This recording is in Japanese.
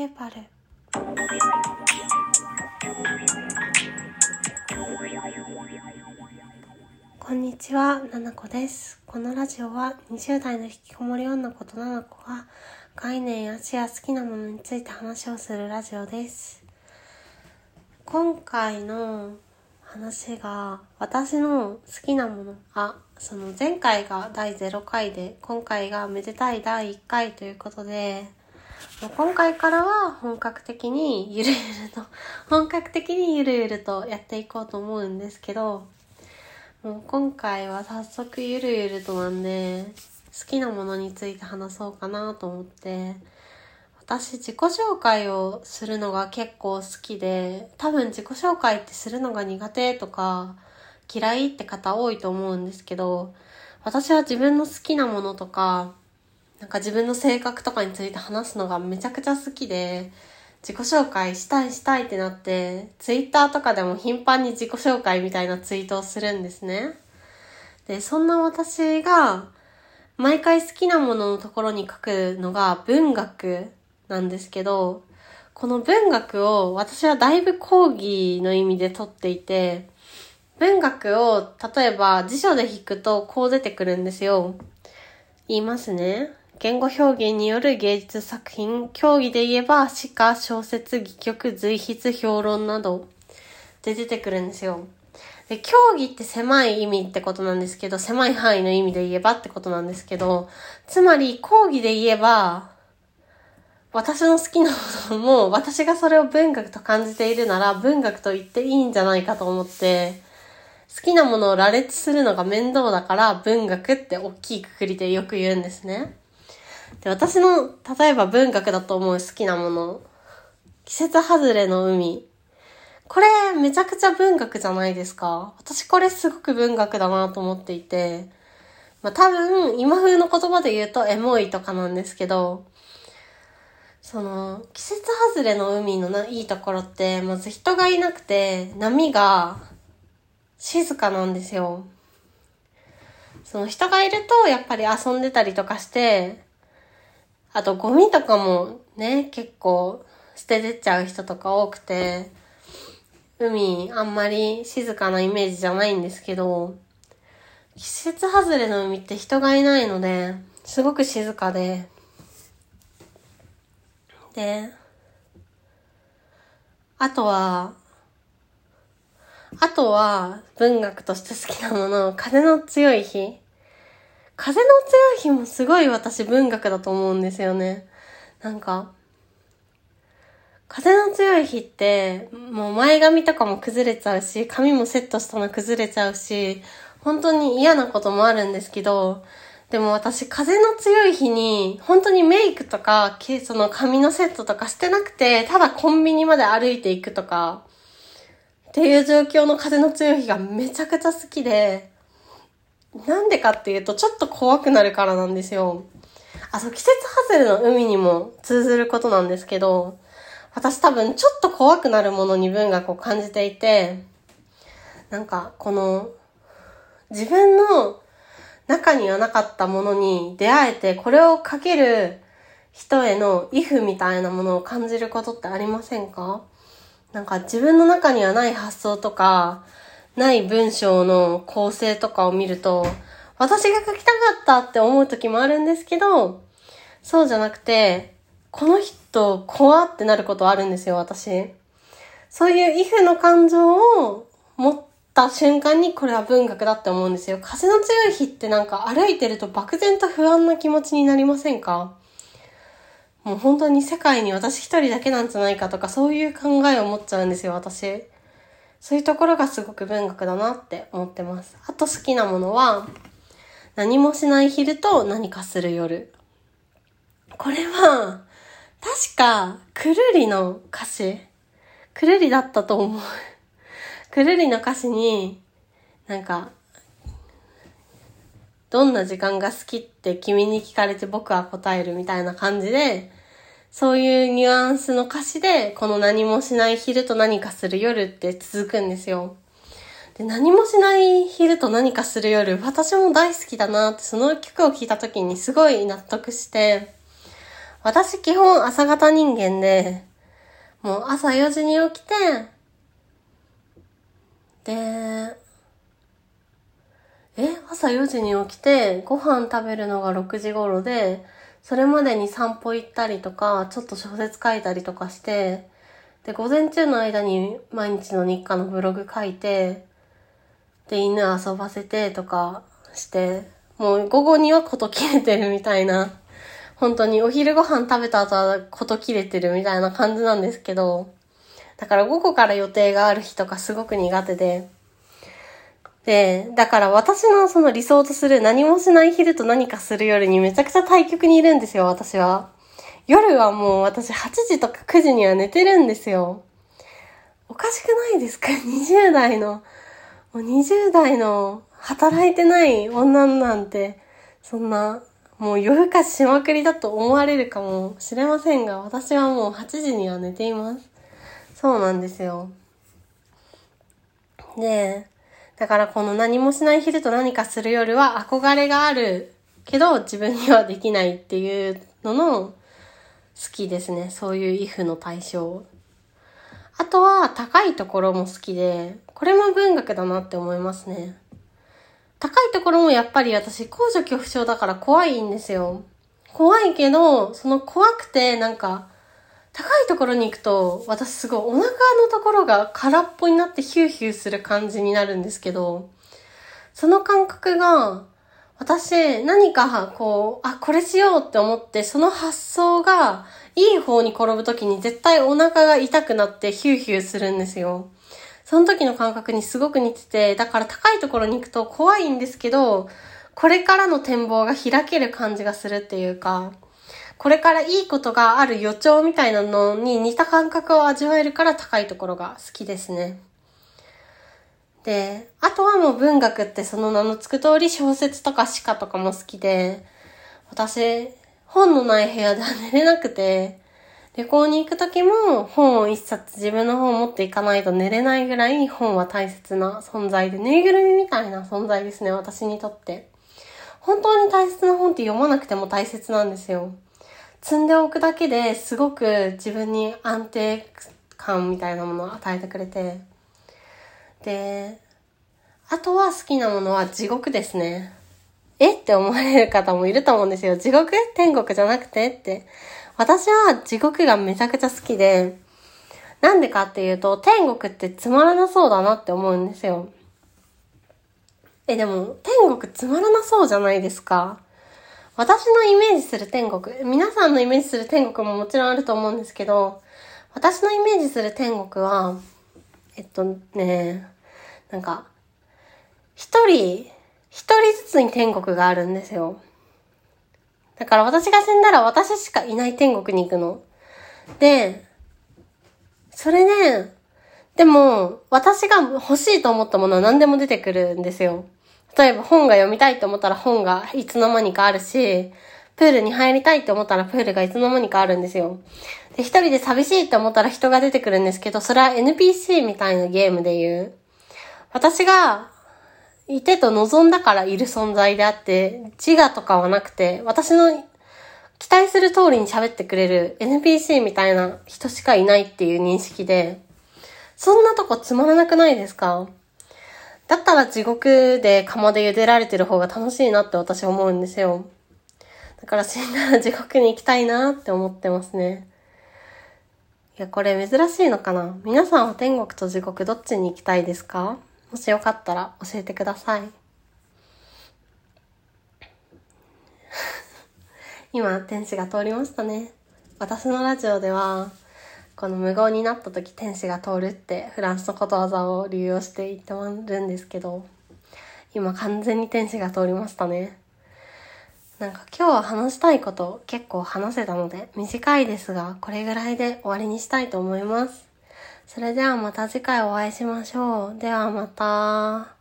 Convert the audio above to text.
ケーパルこんにちは、ななこです。このラジオは20代の引きこもり女子とななこが概念や視や好きなものについて話をするラジオです。今回の話が私の好きなもの、あ、その前回が第0回で今回がめでたい第1回ということで、もう今回からは本格的にゆるゆると、本格的にゆるゆるとやっていこうと思うんですけど、もう今回は早速ゆるゆるとなんで、好きなものについて話そうかなと思って、私自己紹介をするのが結構好きで、多分自己紹介ってするのが苦手とか嫌いって方多いと思うんですけど、私は自分の好きなものとか、なんか自分の性格とかについて話すのがめちゃくちゃ好きで、自己紹介したいしたいってなって、ツイッターとかでも頻繁に自己紹介みたいなツイートをするんですね。で、そんな私が、毎回好きなもののところに書くのが文学なんですけど、この文学を私はだいぶ講義の意味で取っていて、文学を例えば辞書で引くとこう出てくるんですよ。言いますね。言語表現による芸術作品、競技で言えば詩歌、小説、戯曲、随筆、評論などで出てくるんですよ。で、競技って狭い意味ってことなんですけど、狭い範囲の意味で言えばってことなんですけど、つまり講義で言えば、私の好きなものも、私がそれを文学と感じているなら、文学と言っていいんじゃないかと思って、好きなものを羅列するのが面倒だから、文学って大きいくくりでよく言うんですね。で、私の、例えば文学だと思う好きなもの、季節外れの海。これ、めちゃくちゃ文学じゃないですか。私これすごく文学だなと思っていて、まあ多分、今風の言葉で言うとエモいとかなんですけど、その、季節外れの海のないいところって、まず人がいなくて、波が静かなんですよ。その人がいると、やっぱり遊んでたりとかして、あとゴミとかもね、結構捨ててっちゃう人とか多くて、海あんまり静かなイメージじゃないんですけど、季節外れの海って人がいないので、すごく静かで、で、あとは、あとは文学として好きなもの、風の強い日。風の強い日もすごい私文学だと思うんですよね。なんか、風の強い日って、もう前髪とかも崩れちゃうし、髪もセットしたの崩れちゃうし、本当に嫌なこともあるんですけど、でも私風の強い日に、本当にメイクとか、その髪のセットとかしてなくて、ただコンビニまで歩いていくとか、っていう状況の風の強い日がめちゃくちゃ好きで、なんでかっていうと、ちょっと怖くなるからなんですよ。あ、そう、季節外れの海にも通ずることなんですけど、私多分ちょっと怖くなるものに文学を感じていて、なんか、この、自分の中にはなかったものに出会えて、これをかける人へのイフみたいなものを感じることってありませんか？なんか自分の中にはない発想とか、ない文章の構成とかを見ると、私が書きたかったって思う時もあるんですけど、そうじゃなくて、この人怖ってなることあるんですよ、私。そういうイフの感情を持った瞬間にこれは文学だって思うんですよ。風の強い日ってなんか歩いてると漠然と不安な気持ちになりませんか？もう本当に世界に私一人だけなんじゃないかとかそういう考えを持っちゃうんですよ、私。そういうところがすごく文学だなって思ってます。あと好きなものは、何もしない昼と何かする夜。これは、確か、くるりの歌詞くるりだったと思う。くるりの歌詞に、なんか、どんな時間が好きって君に聞かれて僕は答えるみたいな感じで、そういうニュアンスの歌詞で、この何もしない昼と何かする夜って続くんですよ。で、何もしない昼と何かする夜、私も大好きだなって、その曲を聴いた時にすごい納得して、私基本朝方人間で、もう朝4時に起きて、で、え朝4時に起きて、ご飯食べるのが6時頃で、それまでに散歩行ったりとか、ちょっと小説書いたりとかして、で、午前中の間に毎日の日課のブログ書いて、で、犬遊ばせてとかして、もう午後にはこと切れてるみたいな、本当にお昼ご飯食べた後はこと切れてるみたいな感じなんですけど、だから午後から予定がある日とかすごく苦手で、で、だから私のその理想とする何もしない昼と何かする夜にめちゃくちゃ対極にいるんですよ、私は。夜はもう私8時とか9時には寝てるんですよ。おかしくないですか ?20 代の、もう20代の働いてない女なんて、そんな、もう夜更かししまくりだと思われるかもしれませんが、私はもう8時には寝ています。そうなんですよ。で、だからこの何もしない昼と何かする夜は憧れがあるけど自分にはできないっていうのの好きですね。そういう if の対象。あとは高いところも好きで、これも文学だなって思いますね。高いところもやっぱり私高所恐怖症だから怖いんですよ。怖いけど、その怖くてなんか高いところに行くと、私すごいお腹のところが空っぽになってヒューヒューする感じになるんですけど、その感覚が、私何かこう、あ、これしようって思って、その発想がいい方に転ぶときに絶対お腹が痛くなってヒューヒューするんですよ。その時の感覚にすごく似てて、だから高いところに行くと怖いんですけど、これからの展望が開ける感じがするっていうか、これからいいことがある予兆みたいなのに似た感覚を味わえるから高いところが好きですね。で、あとはもう文学ってその名の付く通り小説とか詩歌とかも好きで、私、本のない部屋では寝れなくて、旅行に行くときも本を一冊自分の本を持っていかないと寝れないぐらい本は大切な存在で、ぬいぐるみみたいな存在ですね、私にとって。本当に大切な本って読まなくても大切なんですよ。積んでおくだけですごく自分に安定感みたいなものを与えてくれて。で、あとは好きなものは地獄ですね。え？って思われる方もいると思うんですよ。地獄？天国じゃなくて？って。私は地獄がめちゃくちゃ好きで、なんでかっていうと、天国ってつまらなそうだなって思うんですよ。え、でも、天国つまらなそうじゃないですか私のイメージする天国、皆さんのイメージする天国ももちろんあると思うんですけど、私のイメージする天国は、えっとね、なんか、一人、一人ずつに天国があるんですよ。だから私が死んだら私しかいない天国に行くの。で、それで、でも、私が欲しいと思ったものは何でも出てくるんですよ。例えば本が読みたいと思ったら本がいつの間にかあるし、プールに入りたいって思ったらプールがいつの間にかあるんですよ。で、一人で寂しいって思ったら人が出てくるんですけど、それは NPC みたいなゲームで言う。私がいてと望んだからいる存在であって、自我とかはなくて、私の期待する通りに喋ってくれる NPC みたいな人しかいないっていう認識で、そんなとこつまらなくないですか？だったら地獄で釜で茹でられてる方が楽しいなって私思うんですよ。だから死んだら地獄に行きたいなって思ってますね。いや、これ珍しいのかな？皆さんは天国と地獄どっちに行きたいですか？もしよかったら教えてください。今、天使が通りましたね。私のラジオでは、この無言になった時天使が通るってフランスのことわざを流用して言ってもらるんですけど、今完全に天使が通りましたね。なんか今日は話したいこと結構話せたので短いですがこれぐらいで終わりにしたいと思います。それではまた次回お会いしましょう。ではまた。